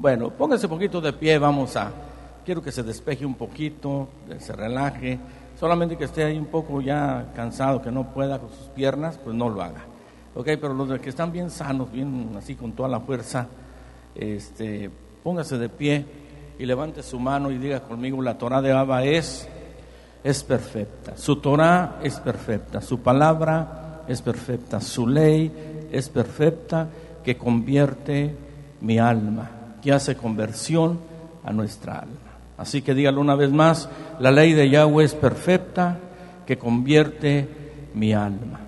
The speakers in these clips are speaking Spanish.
Bueno, póngase un poquito de pie, vamos a, quiero que se despeje un poquito, se relaje, solamente que esté ahí un poco ya cansado, que no pueda con sus piernas, pues no lo haga. Ok, pero los que están bien sanos, bien así con toda la fuerza, este, póngase de pie y levante su mano y diga conmigo, la Torah de Abba es, es perfecta, su Torah es perfecta, su palabra es perfecta, su ley es perfecta que convierte mi alma, que hace conversión a nuestra alma. Así que dígalo una vez más, la ley de Yahweh es perfecta que convierte mi alma.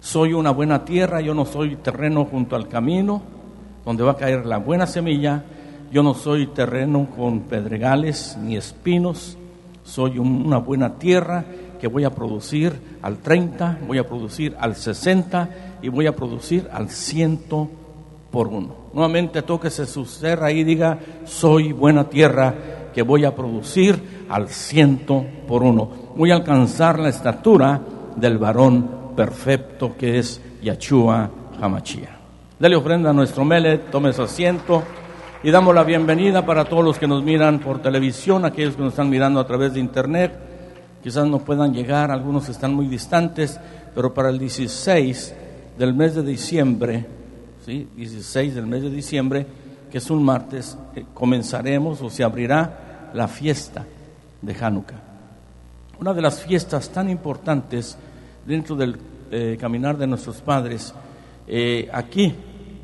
Soy una buena tierra, yo no soy terreno junto al camino donde va a caer la buena semilla, yo no soy terreno con pedregales ni espinos, soy una buena tierra que voy a producir al 30, voy a producir al 60 y voy a producir al 100 por uno. Nuevamente tóquese su ser ahí y diga, soy buena tierra que voy a producir al ciento por uno. Voy a alcanzar la estatura del varón perfecto que es Yachua Hamachia. Dele ofrenda a nuestro Mele, tome su asiento y damos la bienvenida para todos los que nos miran por televisión, aquellos que nos están mirando a través de internet. Quizás no puedan llegar, algunos están muy distantes, pero para el 16 del mes de diciembre 16 del mes de diciembre, que es un martes, eh, comenzaremos o se abrirá la fiesta de Hanukkah. Una de las fiestas tan importantes dentro del eh, caminar de nuestros padres, eh, aquí,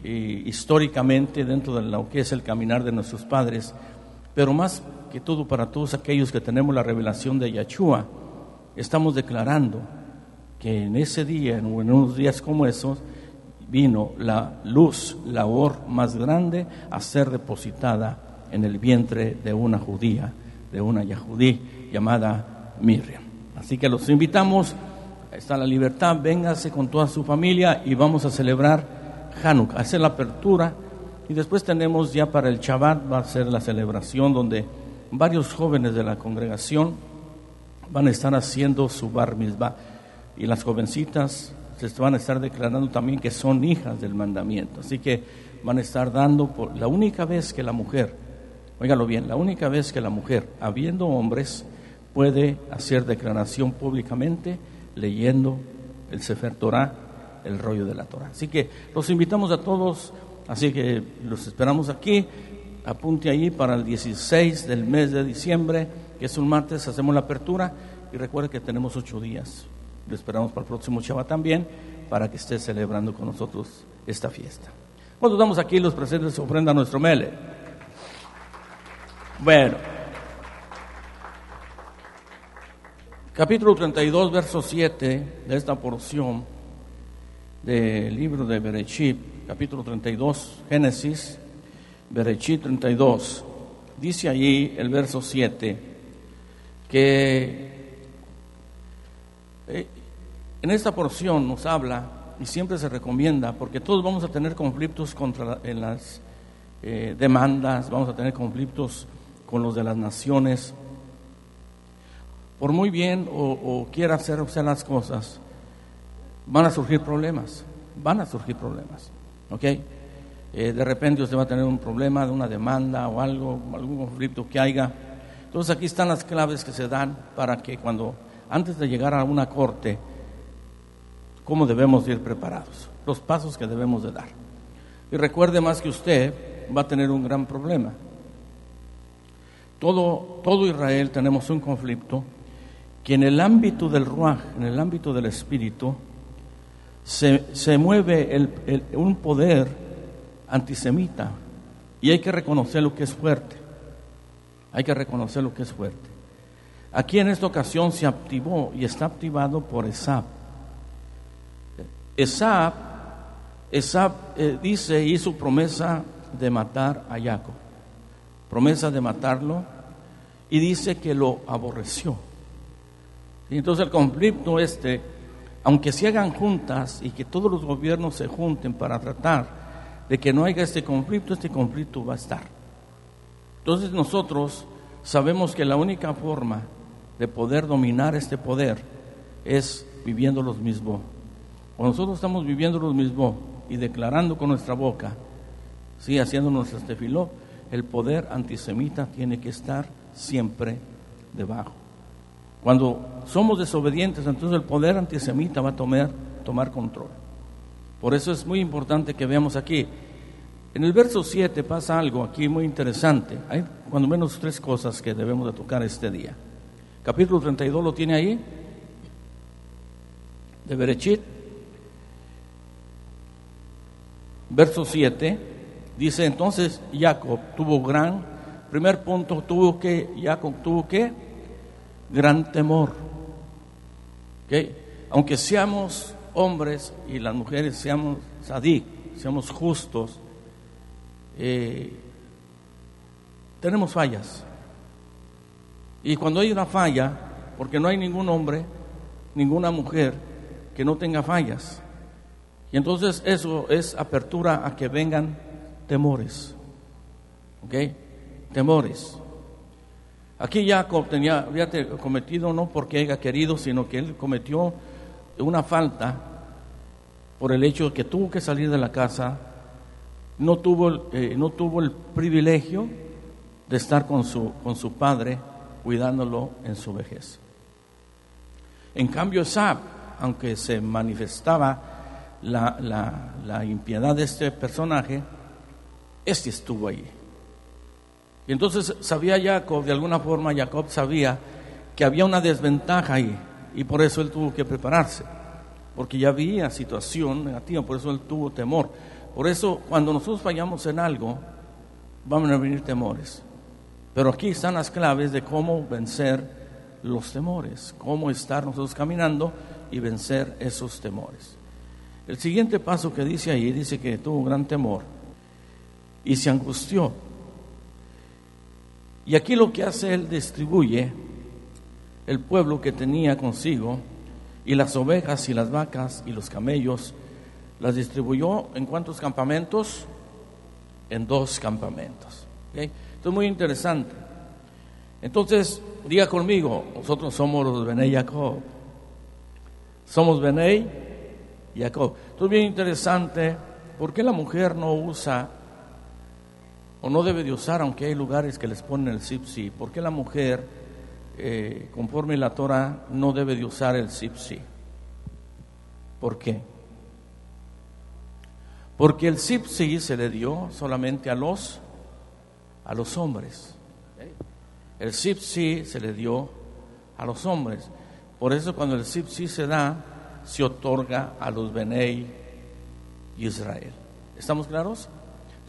históricamente, dentro de lo que es el caminar de nuestros padres, pero más que todo para todos aquellos que tenemos la revelación de Yahshua, estamos declarando que en ese día, o en unos días como esos, vino la luz, la or más grande a ser depositada en el vientre de una judía, de una yahudí llamada Miriam. Así que los invitamos, está la libertad, véngase con toda su familia y vamos a celebrar Hanukkah, hacer la apertura. Y después tenemos ya para el Shabbat, va a ser la celebración donde varios jóvenes de la congregación van a estar haciendo su bar mitzvah. Y las jovencitas se van a estar declarando también que son hijas del mandamiento. Así que van a estar dando por la única vez que la mujer, óigalo bien, la única vez que la mujer, habiendo hombres, puede hacer declaración públicamente leyendo el Sefer Torah, el rollo de la Torah. Así que los invitamos a todos, así que los esperamos aquí. Apunte ahí para el 16 del mes de diciembre, que es un martes, hacemos la apertura y recuerde que tenemos ocho días lo esperamos para el próximo Shabbat también, para que esté celebrando con nosotros esta fiesta. Cuando damos aquí los presentes se ofrenda a nuestro Mele. Bueno, capítulo 32, verso 7 de esta porción del libro de Berechit, capítulo 32, Génesis, Berechit 32, dice allí el verso 7 que eh, en esta porción nos habla y siempre se recomienda, porque todos vamos a tener conflictos contra en las eh, demandas, vamos a tener conflictos con los de las naciones. Por muy bien o, quiera hacer hacer las cosas, van a surgir problemas, van a surgir problemas, ¿ok? Eh, de repente usted va a tener un problema de una demanda o algo, algún conflicto que haya. Entonces aquí están las claves que se dan para que cuando, antes de llegar a una corte, cómo debemos ir preparados, los pasos que debemos de dar. Y recuerde más que usted va a tener un gran problema. Todo, todo Israel tenemos un conflicto que en el ámbito del Ruach, en el ámbito del Espíritu, se, mueve un poder antisemita y hay que reconocer lo que es fuerte. Hay que reconocer lo que es fuerte. Aquí en esta ocasión se activó y está activado por Esab. Esab, Esab eh, dice, hizo promesa de matar a Jacob, promesa de matarlo, y dice que lo aborreció. Y entonces el conflicto este, aunque se hagan juntas y que todos los gobiernos se junten para tratar de que no haya este conflicto, este conflicto va a estar. Entonces nosotros sabemos que la única forma de poder dominar este poder es viviendo los mismos cuando nosotros estamos viviendo lo mismo y declarando con nuestra boca, sí, haciendo nuestro estefiló, el poder antisemita tiene que estar siempre debajo. Cuando somos desobedientes, entonces el poder antisemita va a tomar, tomar control. Por eso es muy importante que veamos aquí. En el verso 7 pasa algo aquí muy interesante. Hay cuando menos tres cosas que debemos de tocar este día. Capítulo 32 lo tiene ahí, de Berechit. Verso 7 dice entonces Jacob tuvo gran, primer punto, tuvo que, Jacob tuvo que, gran temor. ¿Okay? Aunque seamos hombres y las mujeres seamos sadik, seamos justos, eh, tenemos fallas. Y cuando hay una falla, porque no hay ningún hombre, ninguna mujer que no tenga fallas. Y entonces eso es apertura a que vengan temores. ¿Ok? Temores. Aquí Jacob tenía, había cometido no porque haya querido, sino que él cometió una falta por el hecho de que tuvo que salir de la casa, no tuvo, eh, no tuvo el privilegio de estar con su, con su padre cuidándolo en su vejez. En cambio, Sab, aunque se manifestaba la, la, impiedad de este personaje, este estuvo allí. Y entonces sabía Jacob, de alguna forma Jacob sabía que había una desventaja ahí y por eso él tuvo que prepararse, porque ya había situación negativa, por eso él tuvo temor. Por eso cuando nosotros fallamos en algo, van a venir temores. Pero aquí están las claves de cómo vencer los temores, cómo estar nosotros caminando y vencer esos temores. El siguiente paso que dice ahí, dice que tuvo gran temor y se angustió. Y aquí lo que hace él distribuye el pueblo que tenía consigo y las ovejas y las vacas y los camellos, las distribuyó en cuántos campamentos? En dos campamentos. Esto es muy interesante. Entonces, diga conmigo, nosotros somos los Benei Jacob. Somos Benei Jacob. Esto es bien interesante. ¿Por qué la mujer no usa o no debe de usar, aunque hay lugares que les ponen el sipsi? ¿Por qué la mujer eh, conforme la Torah, no debe de usar el sipsi. ¿Por qué? Porque el sipsi se le dio solamente a los, a los hombres. El sipsi se le dio a los hombres. Por eso cuando el sipsi se da, se otorga a los Benei Israel. ¿Estamos claros?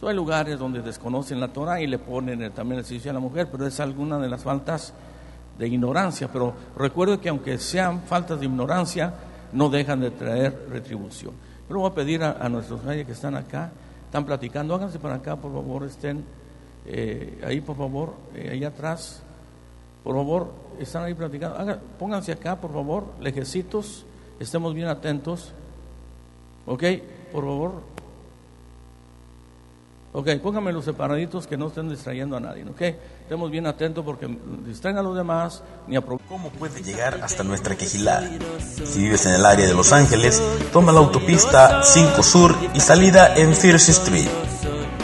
hay lugares donde desconocen la Torah y le ponen también el sipsi a la mujer, pero es alguna de las faltas de ignorancia, pero recuerde que aunque sean faltas de ignorancia, no dejan de traer retribución. Pero voy a pedir a, nuestros reyes que están acá, están platicando, háganse para acá, por favor, estén eh, ahí, por favor, eh, ahí atrás, por favor, están ahí platicando, pónganse acá, por favor, lejecitos, estemos bien atentos, ¿ok? Por favor, Ok, pónganme los separaditos que no estén distrayendo a nadie, ok. Estemos bien atentos porque distraen a los demás ni a ¿Cómo puede llegar hasta nuestra quejilá? Si vives en el área de Los Ángeles, toma la autopista 5 Sur y salida en First Street.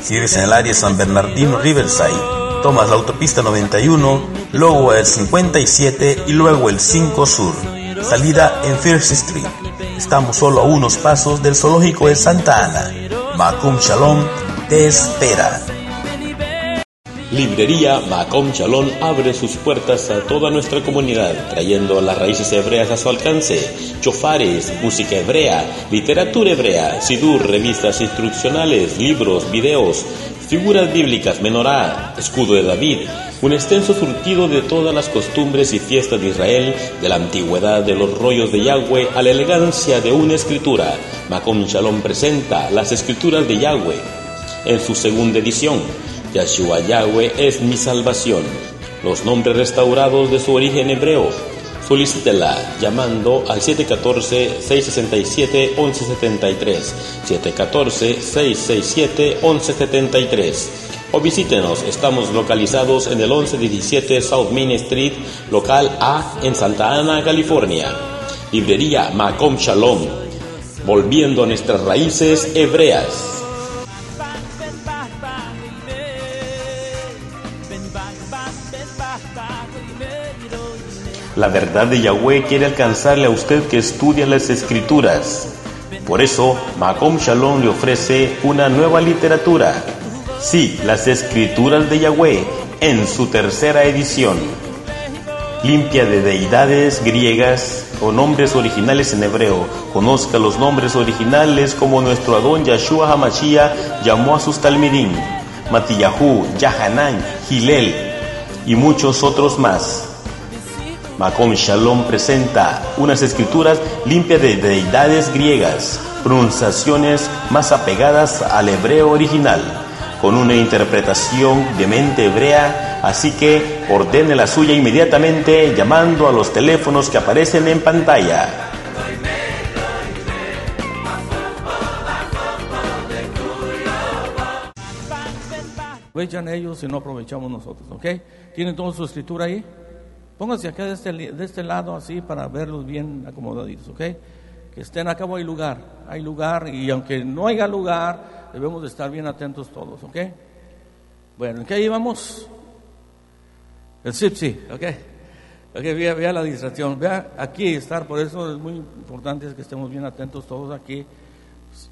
Si vives en el área de San Bernardino Riverside, tomas la autopista 91, luego el 57 y luego el 5 Sur. Salida en First Street. Estamos solo a unos pasos del zoológico de Santa Ana. Macum Shalom te espera. Librería Macom Chalón abre sus puertas a toda nuestra comunidad, trayendo las raíces hebreas a su alcance, chofares, música hebrea, literatura hebrea, sidur, revistas instruccionales, libros, videos, figuras bíblicas, menorá, escudo de David, un extenso surtido de todas las costumbres y fiestas de Israel, de la antigüedad de los rollos de Yahweh a la elegancia de una escritura. Macom Shalom presenta las escrituras de Yahweh en su segunda edición. Yahshua Yahweh es mi salvación. Los nombres restaurados de su origen hebreo. Solicítela llamando al 714-667-1173. 714-667-1173. O visítenos, estamos localizados en el 1117 South Main Street, local A, en Santa Ana, California. Librería Macom Shalom, volviendo a nuestras raíces hebreas. La verdad de Yahweh quiere alcanzarle a usted que estudia las escrituras. Por eso, Macom Shalom le ofrece una nueva literatura. Sí, las escrituras de Yahweh en su tercera edición. Limpia de deidades griegas o nombres originales en hebreo. Conozca los nombres originales como nuestro Adón Yahshua Hamashia llamó a sus talmidín. Matillahu, Yahanan, Gilel y muchos otros más. Macom Shalom presenta unas escrituras limpias de deidades griegas, pronunciaciones más apegadas al hebreo original, con una interpretación de mente hebrea, así que ordene la suya inmediatamente llamando a los teléfonos que aparecen en pantalla. Aprovechan ellos y no aprovechamos nosotros, ¿ok? ¿Tienen toda su escritura ahí? Pónganse acá de este, de este lado así para verlos bien acomodaditos, ¿ok? Que estén acá, hay lugar, hay lugar y aunque no haya lugar, debemos de estar bien atentos todos, ¿ok? Bueno, ¿en qué íbamos? El SIPSI, ¿ok? Ok, vea, la distracción, vea aquí estar, por eso es muy importante que estemos bien atentos todos aquí.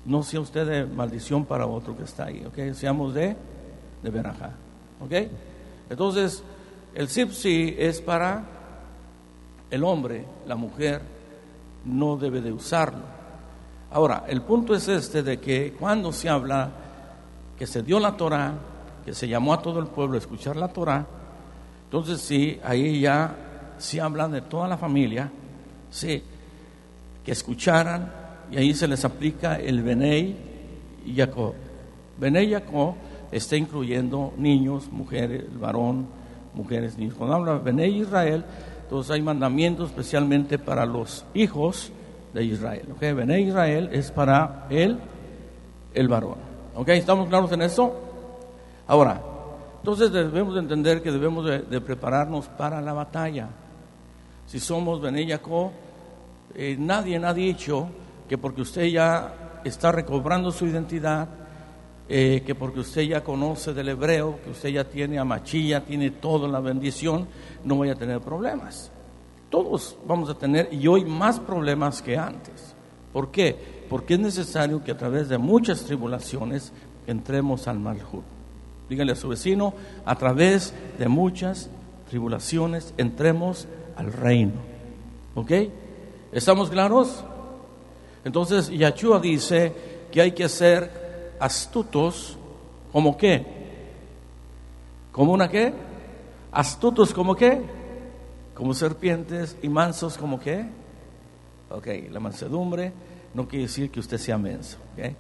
No sea usted de maldición para otro que está ahí, ¿ok? Seamos de, de verajá, ¿ok? Entonces, el SIPSI es para el hombre, la mujer no debe de usarlo. Ahora, el punto es este de que cuando se habla que se dio la Torah, que se llamó a todo el pueblo a escuchar la Torah, entonces sí, ahí ya se habla de toda la familia, sí, que escucharan y ahí se les aplica el Benei y Jacob. Benei y Jacob está incluyendo niños, mujeres, varón, mujeres, niños. Cuando habla de Israel, entonces hay mandamientos especialmente para los hijos de Israel. ¿ok? Bené Israel es para él, el varón. ¿Ok? ¿Estamos claros en eso? Ahora, entonces debemos de entender que debemos de, prepararnos para la batalla. Si somos Bené Jacob, eh, nadie ha dicho que porque usted ya está recobrando su identidad, eh, que porque usted ya conoce del hebreo, que usted ya tiene a Machilla, tiene toda la bendición, no voy a tener problemas. Todos vamos a tener, y hoy más problemas que antes. ¿Por qué? Porque es necesario que a través de muchas tribulaciones entremos al Malhut. Dígale a su vecino, a través de muchas tribulaciones entremos al reino. ¿Ok? ¿Estamos claros? Entonces, Yachua dice que hay que ser astutos como qué? ¿Como una qué? Astutos como qué? Como serpientes y mansos como qué? Ok, la mansedumbre no quiere decir que usted sea menso, ¿ok?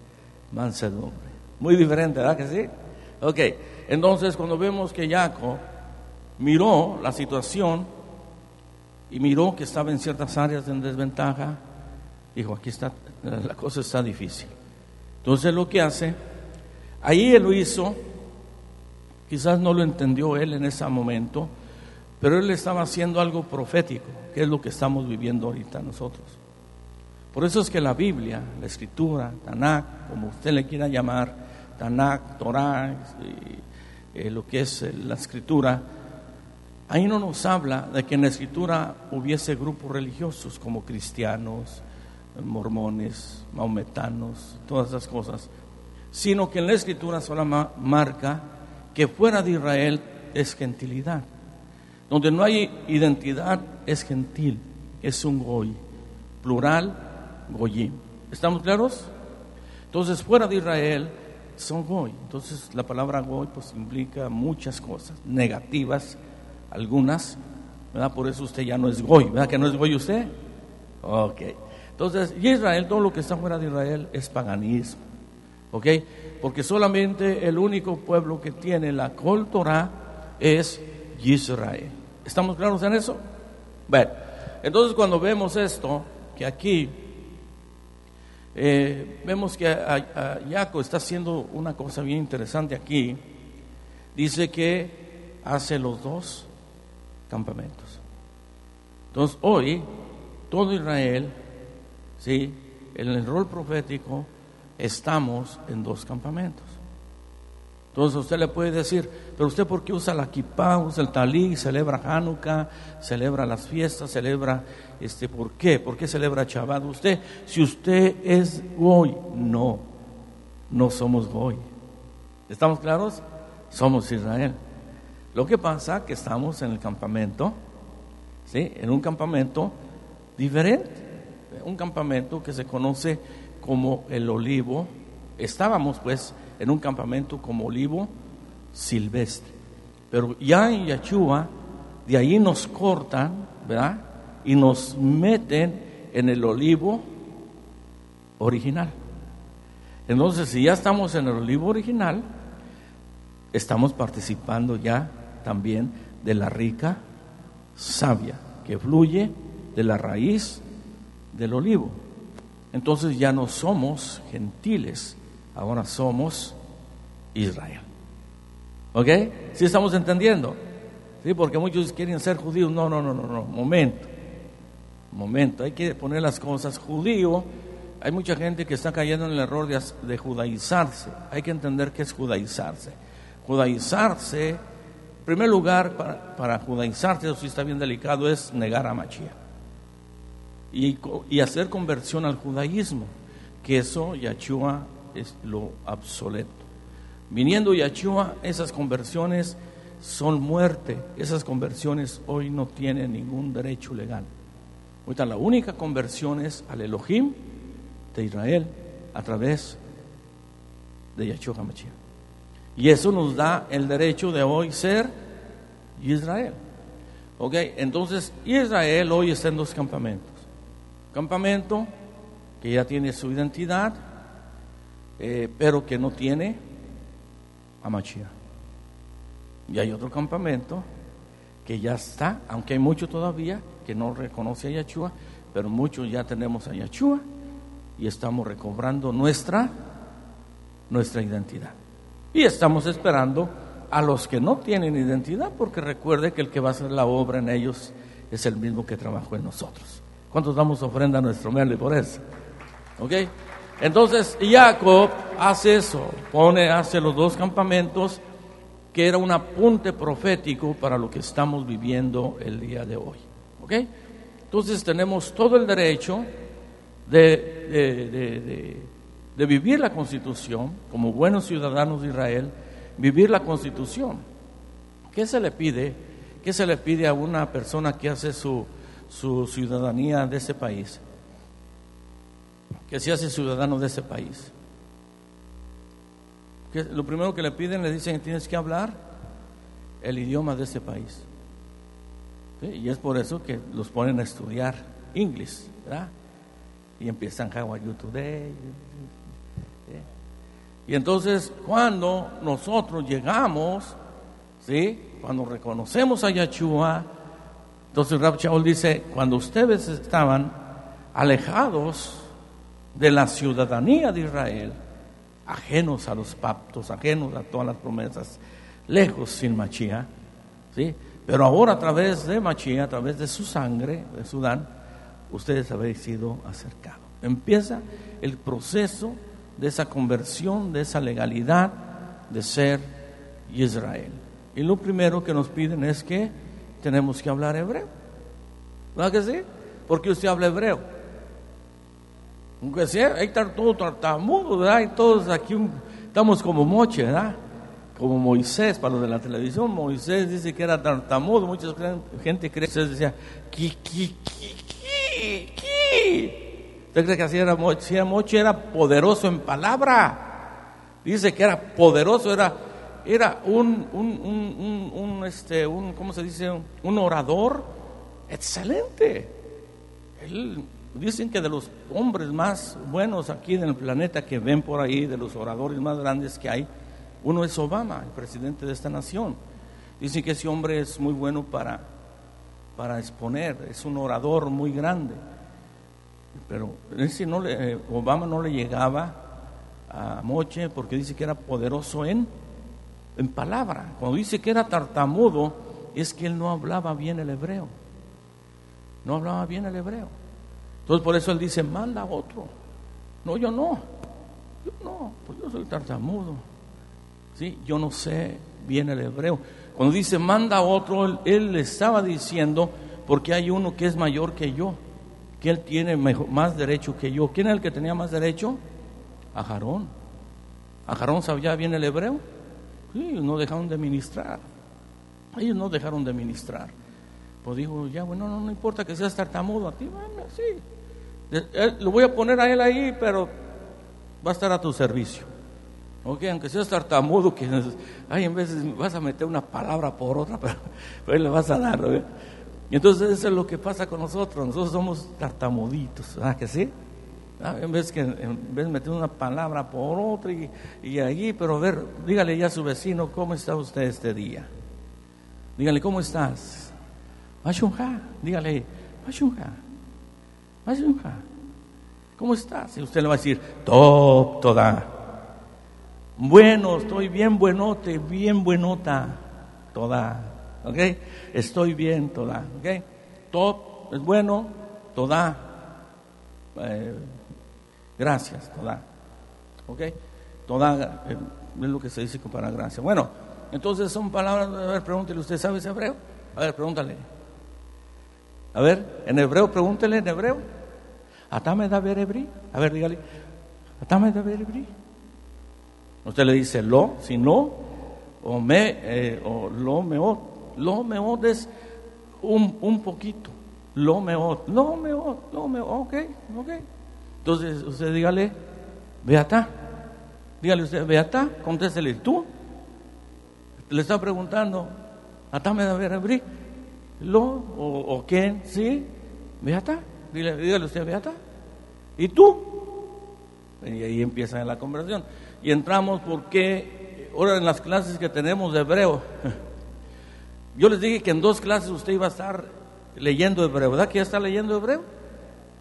Mansedumbre. Muy diferente, ¿verdad que sí? Ok, entonces cuando vemos que Jacob miró la situación y miró que estaba en ciertas áreas en desventaja, dijo, aquí está, la cosa está difícil. Entonces lo que hace, ahí él lo hizo, quizás no lo entendió él en ese momento, pero él estaba haciendo algo profético, que es lo que estamos viviendo ahorita nosotros. Por eso es que la Biblia, la escritura, Tanakh, como usted le quiera llamar, Tanakh, Torah, eh, lo que es eh, la escritura, ahí no nos habla de que en la escritura hubiese grupos religiosos como cristianos, mormones, maometanos, todas esas cosas, sino que en la escritura solo marca que fuera de Israel es gentilidad. Donde no hay identidad es gentil, es un goy, plural, goyim. ¿Estamos claros? Entonces, fuera de Israel son goy. Entonces, la palabra goy pues implica muchas cosas negativas, algunas, ¿verdad? Por eso usted ya no es goy, ¿verdad que no es goy usted? Ok. Entonces, Israel, todo lo que está fuera de Israel es paganismo. ¿Ok? Porque solamente el único pueblo que tiene la Kol es Israel. ¿Estamos claros en eso? Bueno, entonces cuando vemos esto, que aquí eh, vemos que a, Jacob está haciendo una cosa bien interesante aquí. Dice que hace los dos campamentos. Entonces hoy todo Israel ¿sí? En el rol profético estamos en dos campamentos. Entonces usted le puede decir, pero usted por qué usa la kippah, usa el talí, celebra Hanukkah, celebra las fiestas, celebra, este, ¿por qué? ¿Por qué celebra Shabbat usted? Si usted es goy, no, no somos goy. ¿Estamos claros? Somos Israel. Lo que pasa que estamos en el campamento, ¿sí? En un campamento diferente, un campamento que se conoce como el olivo. Estábamos pues en un campamento como olivo silvestre. Pero ya en Yachua, de ahí nos cortan, ¿verdad? Y nos meten en el olivo original. Entonces, si ya estamos en el olivo original, estamos participando ya también de la rica savia que fluye de la raíz del olivo. Entonces ya no somos gentiles, ahora somos Israel. ¿Ok? ¿Sí estamos entendiendo? Sí, porque muchos quieren ser judíos. No, no, no, no, no. Momento. Momento. Hay que poner las cosas. Judío, hay mucha gente que está cayendo en el error de, judaizarse. Hay que entender qué es judaizarse. Judaizarse, en primer lugar, para, para judaizarse, eso sí está bien delicado, es negar a Machía. Y, hacer conversión al judaísmo. Que eso, Yahshua es lo obsoleto. Viniendo Yahshua, esas conversiones son muerte. Esas conversiones hoy no tienen ningún derecho legal. Ahorita la única conversión es al Elohim de Israel a través de Yahshua HaMashiach. Y eso nos da el derecho de hoy ser Israel. ¿Ok? Entonces, Israel hoy está en dos campamentos. Campamento que ya tiene su identidad, eh, pero que no tiene a Machia. Y hay otro campamento que ya está, aunque hay mucho todavía que no reconoce a Yachua, pero muchos ya tenemos a Yachua y estamos recobrando nuestra, nuestra identidad. Y estamos esperando a los que no tienen identidad, porque recuerde que el que va a hacer la obra en ellos es el mismo que trabajó en nosotros. ¿Cuántos damos ofrenda a nuestro Merle por eso? ¿Ok? Entonces Jacob hace eso, pone, hace los dos campamentos, que era un apunte profético para lo que estamos viviendo el día de hoy. ¿Ok? Entonces tenemos todo el derecho de, de, vivir la constitución como buenos ciudadanos de Israel, vivir la constitución. ¿Qué se le pide? ¿Qué se le pide a una persona que hace su, su ciudadanía de ese país? que se hace ciudadano de ese país. Que lo primero que le piden, le dicen que tienes que hablar el idioma de ese país. Y es por eso que los ponen a estudiar inglés, ¿verdad? Y empiezan How are today? Y entonces cuando nosotros llegamos, ¿sí? Cuando reconocemos a Yahshua, entonces Rab Shaul dice, cuando ustedes estaban alejados de la ciudadanía de Israel, ajenos a los pactos, ajenos a todas las promesas, lejos sin Machía, ¿sí? Pero ahora a través de Machía, a través de su sangre, de Sudán, ustedes habéis sido acercados. Empieza el proceso de esa conversión, de esa legalidad de ser Israel. Y lo primero que nos piden es que tenemos que hablar hebreo. ¿Verdad que sí? Porque usted habla hebreo. Aunque sea, hay que estar todo tartamudo, ¿verdad? Y todos aquí estamos como moche, ¿verdad? Como Moisés, para los de la televisión, Moisés dice que era tartamudo, mucha gente cree que decía, ki. ¿Usted cree que así era Moche? Si era Moche, era poderoso en palabra. Dice que era poderoso, era, era un, un, un, este, un, ¿cómo se dice? Un orador excelente. Él Dicen que de los hombres más buenos aquí en el planeta que ven por ahí, de los oradores más grandes que hay, uno es Obama, el presidente de esta nación. Dicen que ese hombre es muy bueno para, para exponer, es un orador muy grande. Pero ese no le, eh, Obama no le llegaba a Moche porque dice que era poderoso en, en palabra. Cuando dice que era tartamudo, es que él no hablaba bien el hebreo. No hablaba bien el hebreo. Entonces por eso él dice, manda a otro. No, yo no. Yo no, pues yo soy tartamudo. ¿Sí? Yo no sé bien el hebreo. Cuando dice manda a otro, él, le estaba diciendo, porque hay uno que es mayor que yo, que él tiene más derecho que yo. ¿Quién es el que tenía más derecho? A Jarón. ¿A Jarón sabía bien el hebreo? Sí, no dejaron de ministrar. Ellos no dejaron de ministrar. Pues dijo, ya, bueno, no, importa que seas tartamudo a ti, bueno, sí. Eh, lo voy a poner a él ahí, pero va a estar a tu servicio. Ok, aunque seas tartamudo, que ay, en veces vas a meter una palabra por otra, pero, pero le vas a dar. Y entonces eso es lo que pasa con nosotros. Nosotros somos tartamuditos, ¿verdad que sí? Ah, en vez que en vez de meter una palabra por otra y, y allí, pero a ver, dígale ya a su vecino, ¿cómo está usted este día? Dígale, ¿cómo estás? Mashunja, dígale, Mashunja, Mashunja, ¿cómo estás? Y usted le va a decir, top, toda. Bueno, estoy bien buenote, bien buenota, toda. ¿Ok? Estoy bien, toda. ¿Ok? Top es bueno, toda. Eh, gracias, toda. ¿Ok? Toda eh, es lo que se dice para gracia. Bueno, entonces son palabras, a ver, pregúntele, ¿usted sabe ese hebreo? A ver, pregúntale. A ver, en hebreo, pregúntele en hebreo. Atame da hebrí. A ver, dígale. Atame da hebrí. Usted le dice lo, si no, o me, eh, o lo meot. Lo meot es un, un poquito. Lo meot, lo meot, lo meot, ok, ok. Entonces usted dígale, beata. Dígale usted, beata, contéstele tú. Le está preguntando, atame de ver lo o, quién, sí, beata, dígale, usted beata, y tú. Y ahí empieza la conversación. Y entramos porque ahora en las clases que tenemos de hebreo, yo les dije que en dos clases usted iba a estar leyendo hebreo, ¿verdad que ya está leyendo hebreo?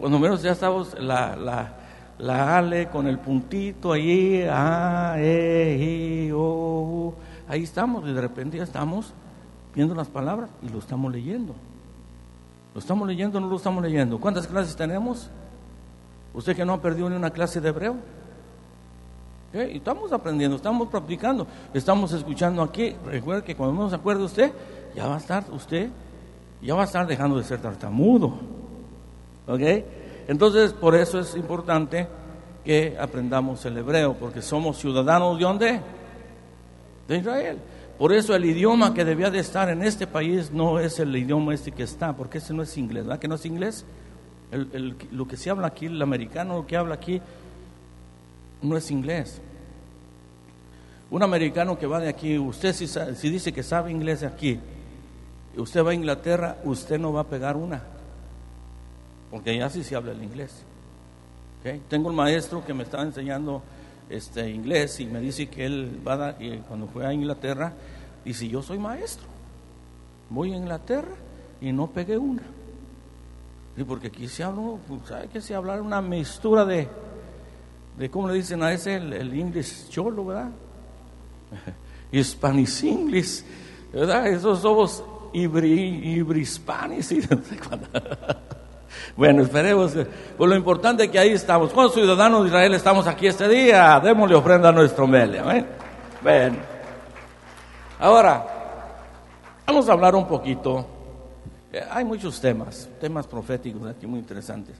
Cuando menos ya estamos la, la, la ale con el puntito allí, a, e, i, o, ahí estamos y de repente ya estamos viendo las palabras y lo estamos leyendo. ¿Lo estamos leyendo o no lo estamos leyendo? ¿Cuántas clases tenemos? ¿Usted que no ha perdido ni una clase de hebreo? ¿Eh? Y estamos aprendiendo, estamos practicando, estamos escuchando aquí. Recuerde que cuando no se acuerde usted, ya va a estar usted, ya va a estar dejando de ser tartamudo. ¿Ok? Entonces, por eso es importante que aprendamos el hebreo, porque somos ciudadanos de dónde? de Israel. Por eso el idioma que debía de estar en este país no es el idioma este que está, porque ese no es inglés, ¿verdad que no es inglés? lo que se habla aquí, el americano lo que habla aquí, no es inglés. Un americano que va de aquí, usted si, si dice que sabe inglés aquí, usted va a Inglaterra, usted no va a pegar una, porque ya sí se habla el inglés. Tengo un maestro que me estaba enseñando este, inglés y me dice que él va a, cuando fue a Inglaterra, dice, yo soy maestro, voy a Inglaterra y no pegué una. Y porque aquí se habla, pues, ¿sabe que se habla una mixtura de, de cómo le dicen a ese el, inglés cholo, ¿verdad? Spanish English, ¿verdad? Esos somos ibri, ibrispanis, sé bueno, esperemos. Pues lo importante es que ahí estamos. Con ciudadanos de Israel estamos aquí este día. Démosle ofrenda a nuestro Mele. Bueno. Ahora, vamos a hablar un poquito. Eh, hay muchos temas, temas proféticos aquí muy interesantes.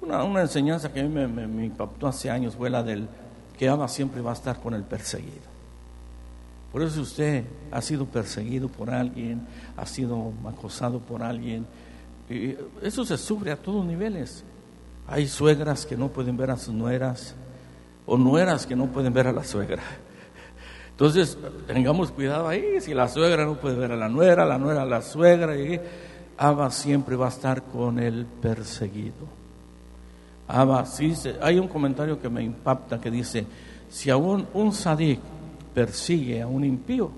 Una, una enseñanza que a mí me, me, impactó hace años fue la del que ama siempre va a estar con el perseguido. Por eso si usted ha sido perseguido por alguien, ha sido acosado por alguien, eso se sufre a todos niveles. Hay suegras que no pueden ver a sus nueras o nueras que no pueden ver a la suegra. Entonces, tengamos cuidado ahí. Si la suegra no puede ver a la nuera, la nuera a la suegra, y Abba siempre va a estar con el perseguido. Abba, sí, hay un comentario que me impacta que dice: si aún un sadik persigue a un impío,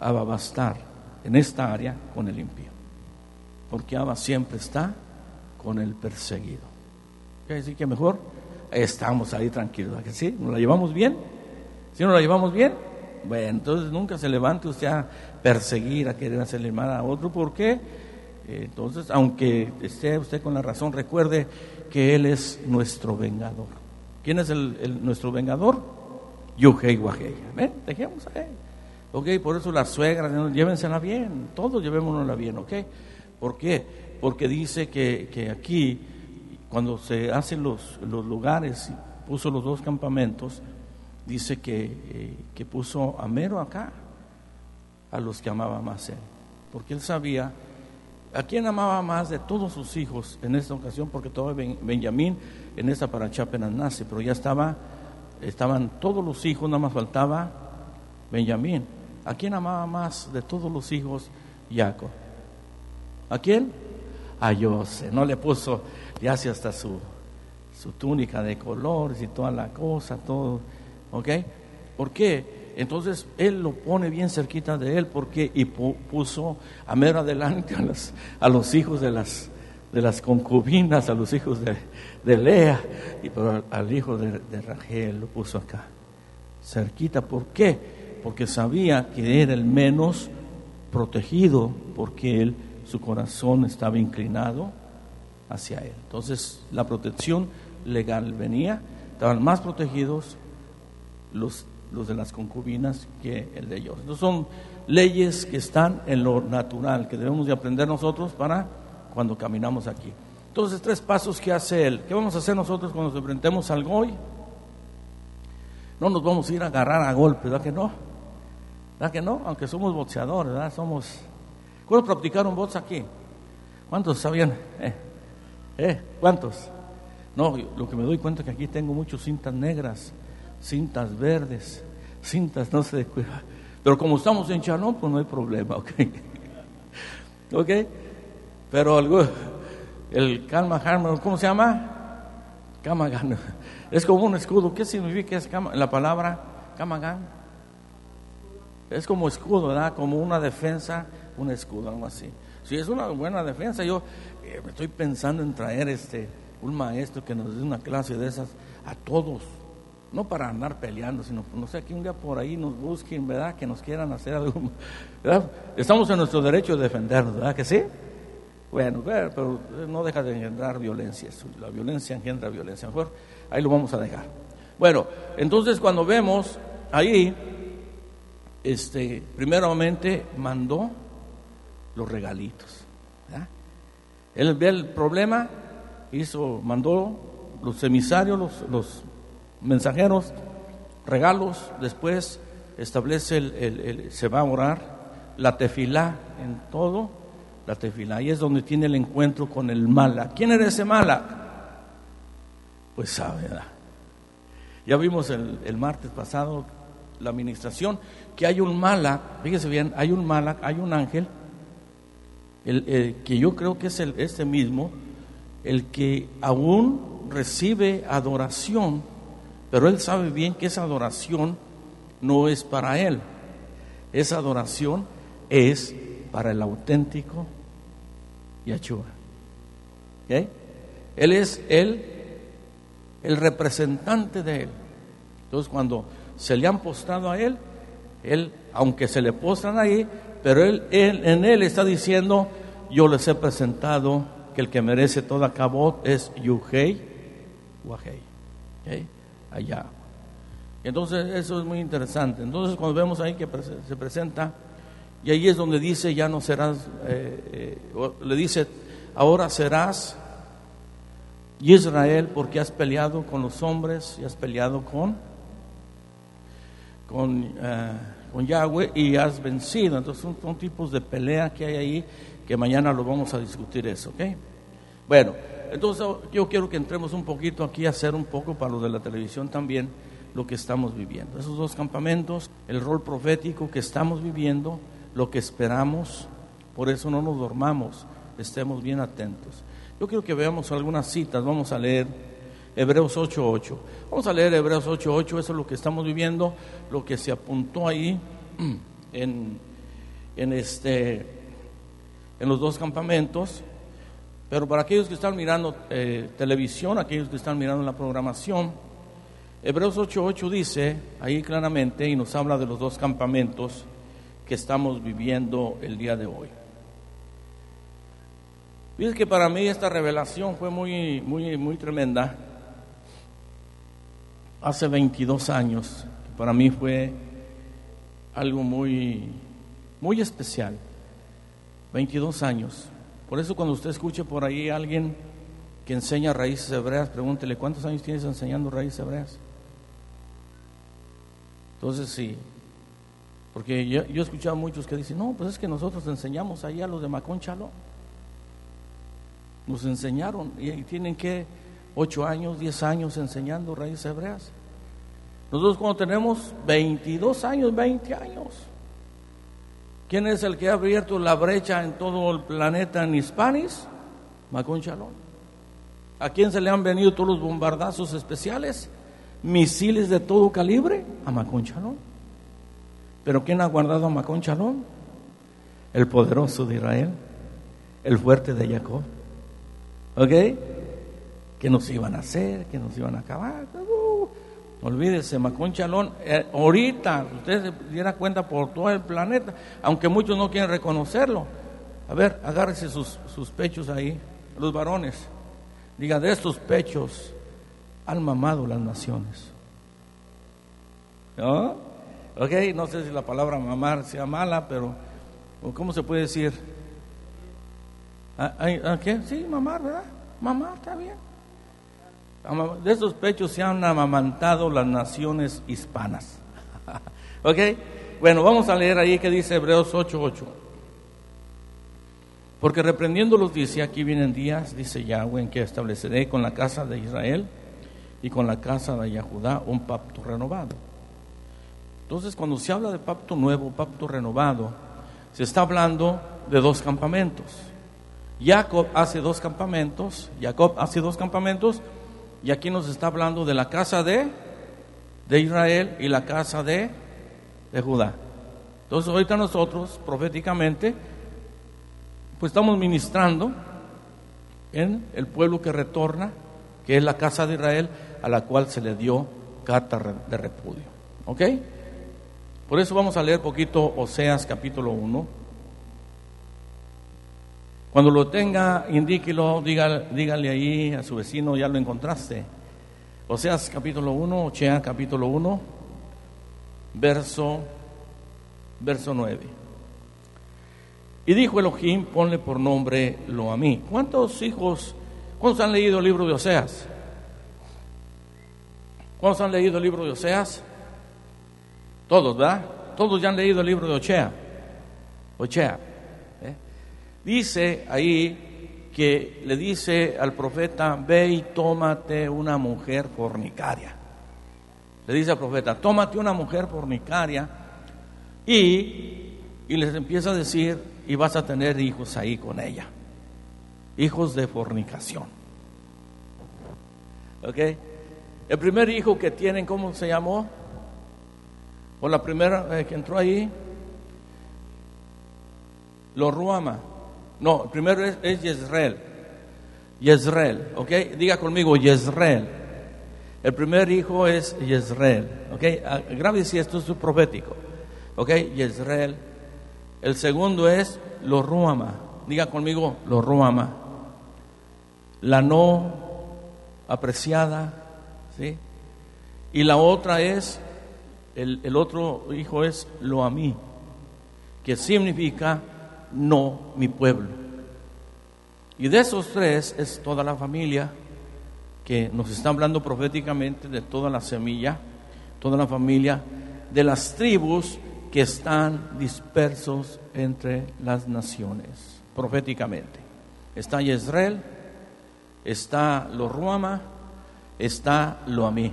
Abba va a estar en esta área con el impío porque Abba siempre está con el perseguido. Quiere decir que mejor estamos ahí tranquilos, ¿sí? ¿Nos la llevamos bien? ¿Sí nos la llevamos bien? Bueno, entonces nunca se levante usted a perseguir, a querer hacerle mal a otro, ¿por qué? Entonces, aunque esté usted con la razón, recuerde que Él es nuestro vengador. ¿Quién es el, nuestro vengador? Yuhei Wahei. ¿Ven? Dejemos ahí. ¿Ok? Por eso las suegras, llévensela bien, todos llevémonosla bien, ¿ok? ¿Por qué? Porque dice que, que aquí, cuando se hacen los, los lugares, puso los dos campamentos, dice que, eh, que puso a mero acá a los que amaba más él. Porque él sabía a quién amaba más de todos sus hijos en esta ocasión, porque todavía Benjamín en esta para apenas nace, pero ya estaba, estaban todos los hijos, nada más faltaba Benjamín. ¿A quién amaba más de todos los hijos Jacob? ¿A quién? A José. No le puso, ya hace hasta su, su túnica de colores y toda la cosa, todo. ¿Ok? ¿Por qué? Entonces él lo pone bien cerquita de él porque y puso a mero adelante a, a los hijos de las, de las concubinas, a los hijos de, de Lea, y pero al hijo de, de Rachel lo puso acá, cerquita. ¿Por qué? porque sabía que era el menos protegido, porque él, su corazón estaba inclinado hacia él. Entonces la protección legal venía, estaban más protegidos los, los de las concubinas que el de ellos. Entonces son leyes que están en lo natural, que debemos de aprender nosotros para cuando caminamos aquí. Entonces, tres pasos que hace él. ¿Qué vamos a hacer nosotros cuando nos enfrentemos al goy? No nos vamos a ir a agarrar a golpe, ¿verdad que no? ¿Verdad que no? Aunque somos boxeadores, ¿verdad? Somos... ¿Cuántos practicaron box aquí? ¿Cuántos sabían? ¿Eh? ¿Eh? ¿Cuántos? No, lo que me doy cuenta es que aquí tengo muchas cintas negras, cintas verdes, cintas no sé Pero como estamos en Chalón, pues no hay problema, ¿ok? ¿Ok? Pero algo, el Kalma ¿cómo se llama? Kamagan. Es como un escudo. ¿Qué significa la palabra Kamagan? es como escudo, ¿verdad? Como una defensa, un escudo, algo así. Si es una buena defensa, yo eh, estoy pensando en traer este un maestro que nos dé una clase de esas a todos, no para andar peleando, sino no sé que un día por ahí nos busquen, ¿verdad? Que nos quieran hacer algo, ¿verdad? Estamos en nuestro derecho de defendernos, ¿verdad que sí? Bueno, pero no deja de engendrar violencia, la violencia engendra violencia, mejor ahí lo vamos a dejar. Bueno, entonces cuando vemos ahí este, primeramente mandó los regalitos. Él ve el problema, hizo, mandó los emisarios, los, mensajeros, regalos, después establece el, se va a orar, la tefilá en todo, la tefilá, ahí es donde tiene el encuentro con el mala. ¿Quién era ese mala? Pues sabe, Ya vimos el, el martes pasado la administración, que hay un mala, fíjese bien, hay un mala, hay un ángel, el, que yo creo que es el, este mismo, el que aún recibe adoración, pero él sabe bien que esa adoración no es para él, esa adoración es para el auténtico Yahshua. Él es el, el representante de él. Entonces cuando se le han postrado a él, él, aunque se le postran ahí, pero él, en él está diciendo, yo les he presentado que el que merece toda cabot es Yuhei Wahei. Allá. Entonces eso es muy interesante. Entonces cuando vemos ahí que se presenta, y ahí es donde dice, ya no serás, eh, eh, le dice, ahora serás Israel porque has peleado con los hombres y has peleado con con, uh, con Yahweh y has vencido. Entonces son, tipos de pelea que hay ahí que mañana lo vamos a discutir eso, ¿ok? Bueno, entonces yo quiero que entremos un poquito aquí a hacer un poco para los de la televisión también lo que estamos viviendo. Esos dos campamentos, el rol profético que estamos viviendo, lo que esperamos, por eso no nos dormamos, estemos bien atentos. Yo quiero que veamos algunas citas, vamos a leer Hebreos 8.8. Vamos a leer Hebreos 8.8, eso es lo que estamos viviendo, lo que se apuntó ahí en, en, este, en los dos campamentos. Pero para aquellos que están mirando eh, televisión, aquellos que están mirando la programación, Hebreos 8.8 dice ahí claramente y nos habla de los dos campamentos que estamos viviendo el día de hoy. Fíjense que para mí esta revelación fue muy, muy, muy tremenda hace 22 años Para mí fue algo muy, muy especial. 22 años. Por eso cuando usted escuche por ahí a alguien que enseña raíces hebreas, pregúntele, ¿cuántos años tienes enseñando raíces hebreas? Entonces sí, porque yo, yo he escuchado a muchos que dicen, no, pues es que nosotros enseñamos ahí a los de Maconchalo. Nos enseñaron y, y tienen que 8 años, 10 años enseñando raíces hebreas. Nosotros cuando tenemos 22 años, 20 años, ¿quién es el que ha abierto la brecha en todo el planeta en Hispanis? Maconchalón. ¿A quién se le han venido todos los bombardazos especiales? Misiles de todo calibre a Maconchalón. ¿Pero quién ha guardado a Maconchalón? El poderoso de Israel, el fuerte de Jacob. ¿Ok? Que nos iban a hacer, que nos iban a acabar. Uh, olvídese, Maconchalón, eh, ahorita, usted se diera cuenta por todo el planeta, aunque muchos no quieren reconocerlo. A ver, agárrese sus, sus pechos ahí, los varones. Diga, de estos pechos han mamado las naciones. ¿No? Ok, no sé si la palabra mamar sea mala, pero ¿cómo se puede decir? ¿Ah, ah, ¿Qué? Sí, mamar, ¿verdad? Mamar, está bien. De esos pechos se han amamantado las naciones hispanas. ¿Ok? Bueno, vamos a leer ahí que dice Hebreos 8:8. Porque reprendiéndolos dice, aquí vienen días, dice Yahweh, en que estableceré con la casa de Israel y con la casa de Yahudá un pacto renovado. Entonces, cuando se habla de pacto nuevo, pacto renovado, se está hablando de dos campamentos. Jacob hace dos campamentos, Jacob hace dos campamentos, y aquí nos está hablando de la casa de, de Israel y la casa de, de Judá. Entonces, ahorita nosotros, proféticamente, pues estamos ministrando en el pueblo que retorna, que es la casa de Israel, a la cual se le dio carta de repudio. ¿Ok? Por eso vamos a leer poquito Oseas capítulo 1. Cuando lo tenga, indíquelo, dígale, dígale ahí a su vecino, ya lo encontraste. Oseas capítulo 1, Ochea capítulo 1, verso, verso 9. Y dijo Elohim, ponle por nombre lo a mí. ¿Cuántos hijos, cuántos han leído el libro de Oseas? ¿Cuántos han leído el libro de Oseas? Todos, ¿verdad? Todos ya han leído el libro de Ochea. Ochea. Dice ahí que le dice al profeta, ve y tómate una mujer fornicaria. Le dice al profeta, tómate una mujer fornicaria y, y les empieza a decir, y vas a tener hijos ahí con ella. Hijos de fornicación. ¿Ok? El primer hijo que tienen, ¿cómo se llamó? O la primera eh, que entró ahí, lo Ruama. No, el primero es, es Yezreel. Yezreel, ¿ok? Diga conmigo, Yezreel. El primer hijo es Yezreel, ¿ok? Ah, grave si esto es profético, ¿ok? Yezreel. El segundo es lo Ruama. Diga conmigo, lo Ruama. La no apreciada, ¿sí? Y la otra es el, el, otro hijo es lo a mí, que significa no mi pueblo. Y de esos tres es toda la familia que nos está hablando proféticamente de toda la semilla, toda la familia, de las tribus que están dispersos entre las naciones, proféticamente. Está Israel, está lo Ruama, está lo a mí.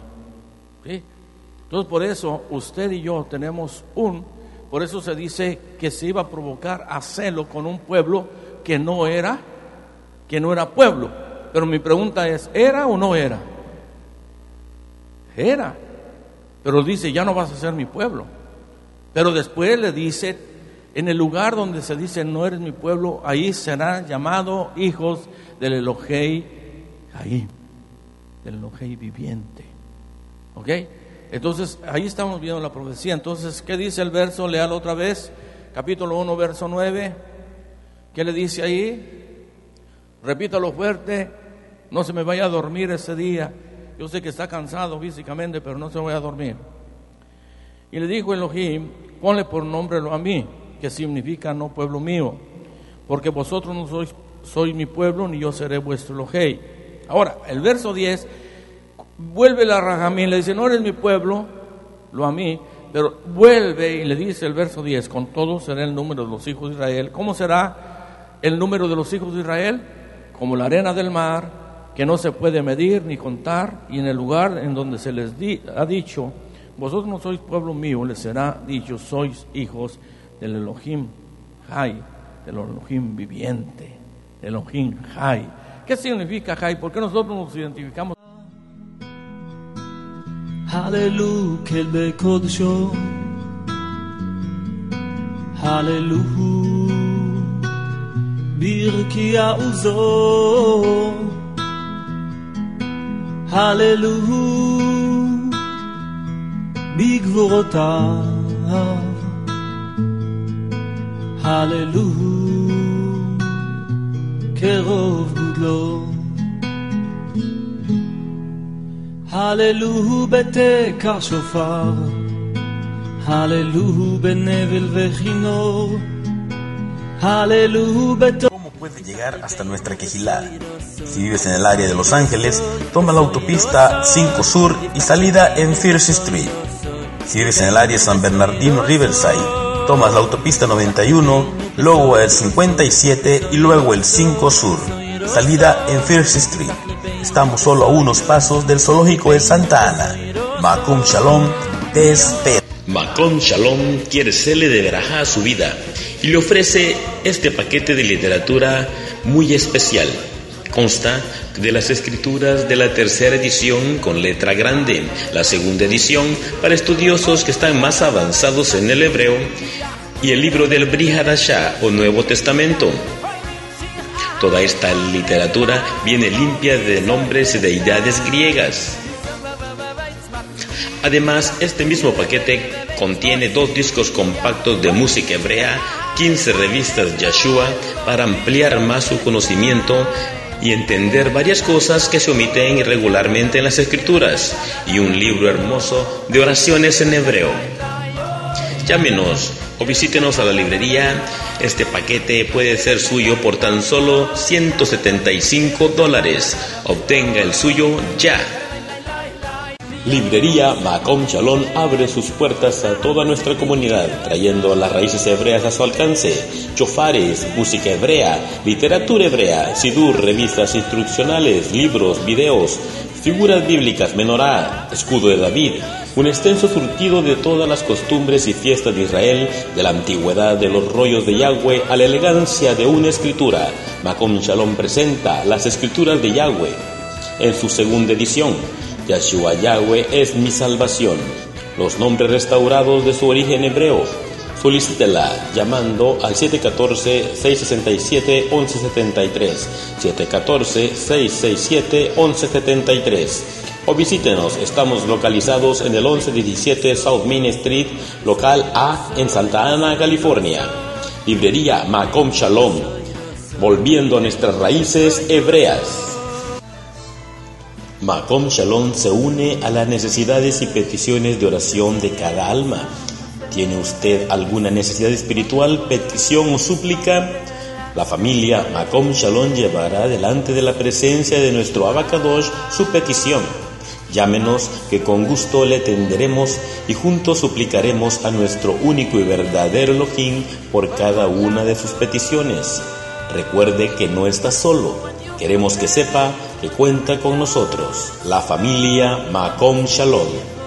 ¿Sí? Entonces por eso usted y yo tenemos un, por eso se dice que se iba a provocar a celo con un pueblo que no era, que no era pueblo. Pero mi pregunta es, ¿era o no era? Era. Pero dice, ya no vas a ser mi pueblo. Pero después le dice, en el lugar donde se dice, no eres mi pueblo, ahí serán llamados hijos del Elohei, ahí, del Elohei viviente. ¿Ok? Entonces, ahí estamos viendo la profecía. Entonces, ¿qué dice el verso? Leal otra vez, capítulo 1, verso 9. ¿Qué le dice ahí? Repítalo fuerte, no se me vaya a dormir ese día. Yo sé que está cansado físicamente, pero no se vaya a dormir. Y le dijo Elohim, ponle por nombre a mí, que significa no pueblo mío, porque vosotros no sois, sois mi pueblo, ni yo seré vuestro Elohim. Ahora, el verso 10, vuelve la Rajamín, le dice, no eres mi pueblo, lo a mí, pero vuelve y le dice el verso 10, con todo será el número de los hijos de Israel. ¿Cómo será el número de los hijos de Israel? Como la arena del mar, que no se puede medir ni contar, y en el lugar en donde se les ha dicho, vosotros no sois pueblo mío, les será dicho, sois hijos del Elohim Jai, del Elohim viviente, Elohim Jai. ¿Qué significa Jai? ¿Por qué nosotros nos identificamos? Hallelu kel bekodesho Hallelu birkia uzo. Hallelu bigvurotav Hallelu kerov gudlo. הללוהו בתקע שופר, הללוהו בנבל וכינור, הללוהו בתור... ¿Cómo puedes llegar hasta nuestra quejilá? Si vives en el área de Los Ángeles, toma la autopista 5 Sur y salida en First Street. Si vives en el área de San Bernardino Riverside, tomas la autopista 91, luego el 57 y luego el 5 Sur, salida en First Street. Estamos solo a unos pasos del zoológico de Santa Ana. Macum Shalom te espera. Macom Shalom quiere hacerle de verajá a su vida y le ofrece este paquete de literatura muy especial. Consta de las escrituras de la tercera edición con letra grande, la segunda edición para estudiosos que están más avanzados en el hebreo y el libro del Brihadashah o Nuevo Testamento. Toda esta literatura viene limpia de nombres y deidades griegas. Además, este mismo paquete contiene dos discos compactos de música hebrea, 15 revistas Yeshua para ampliar más su conocimiento y entender varias cosas que se omiten irregularmente en las escrituras, y un libro hermoso de oraciones en hebreo. Llámenos o visítenos a la librería. Este paquete puede ser suyo por tan solo 175 dólares. Obtenga el suyo ya. Librería Macom Shalom abre sus puertas a toda nuestra comunidad, trayendo las raíces hebreas a su alcance, chofares, música hebrea, literatura hebrea, sidur, revistas instruccionales, libros, videos, figuras bíblicas, menorá, escudo de David, un extenso surtido de todas las costumbres y fiestas de Israel, de la antigüedad de los rollos de Yahweh a la elegancia de una escritura. Macom Shalom presenta las escrituras de Yahweh en su segunda edición. Yahshua Yahweh es mi salvación. Los nombres restaurados de su origen hebreo. Solicítela llamando al 714-667-1173, 714-667-1173 o visítenos, estamos localizados en el 1117 South Main Street, local A en Santa Ana, California. Librería Macom Shalom, volviendo a nuestras raíces hebreas. Macom Shalom se une a las necesidades y peticiones de oración de cada alma. ¿Tiene usted alguna necesidad espiritual, petición o súplica? La familia Macom Shalom llevará delante de la presencia de nuestro Abacadosh su petición. Llámenos que con gusto le atenderemos y juntos suplicaremos a nuestro único y verdadero Elohim por cada una de sus peticiones. Recuerde que no está solo. Queremos que sepa que cuenta con nosotros, la familia Macom Shalom.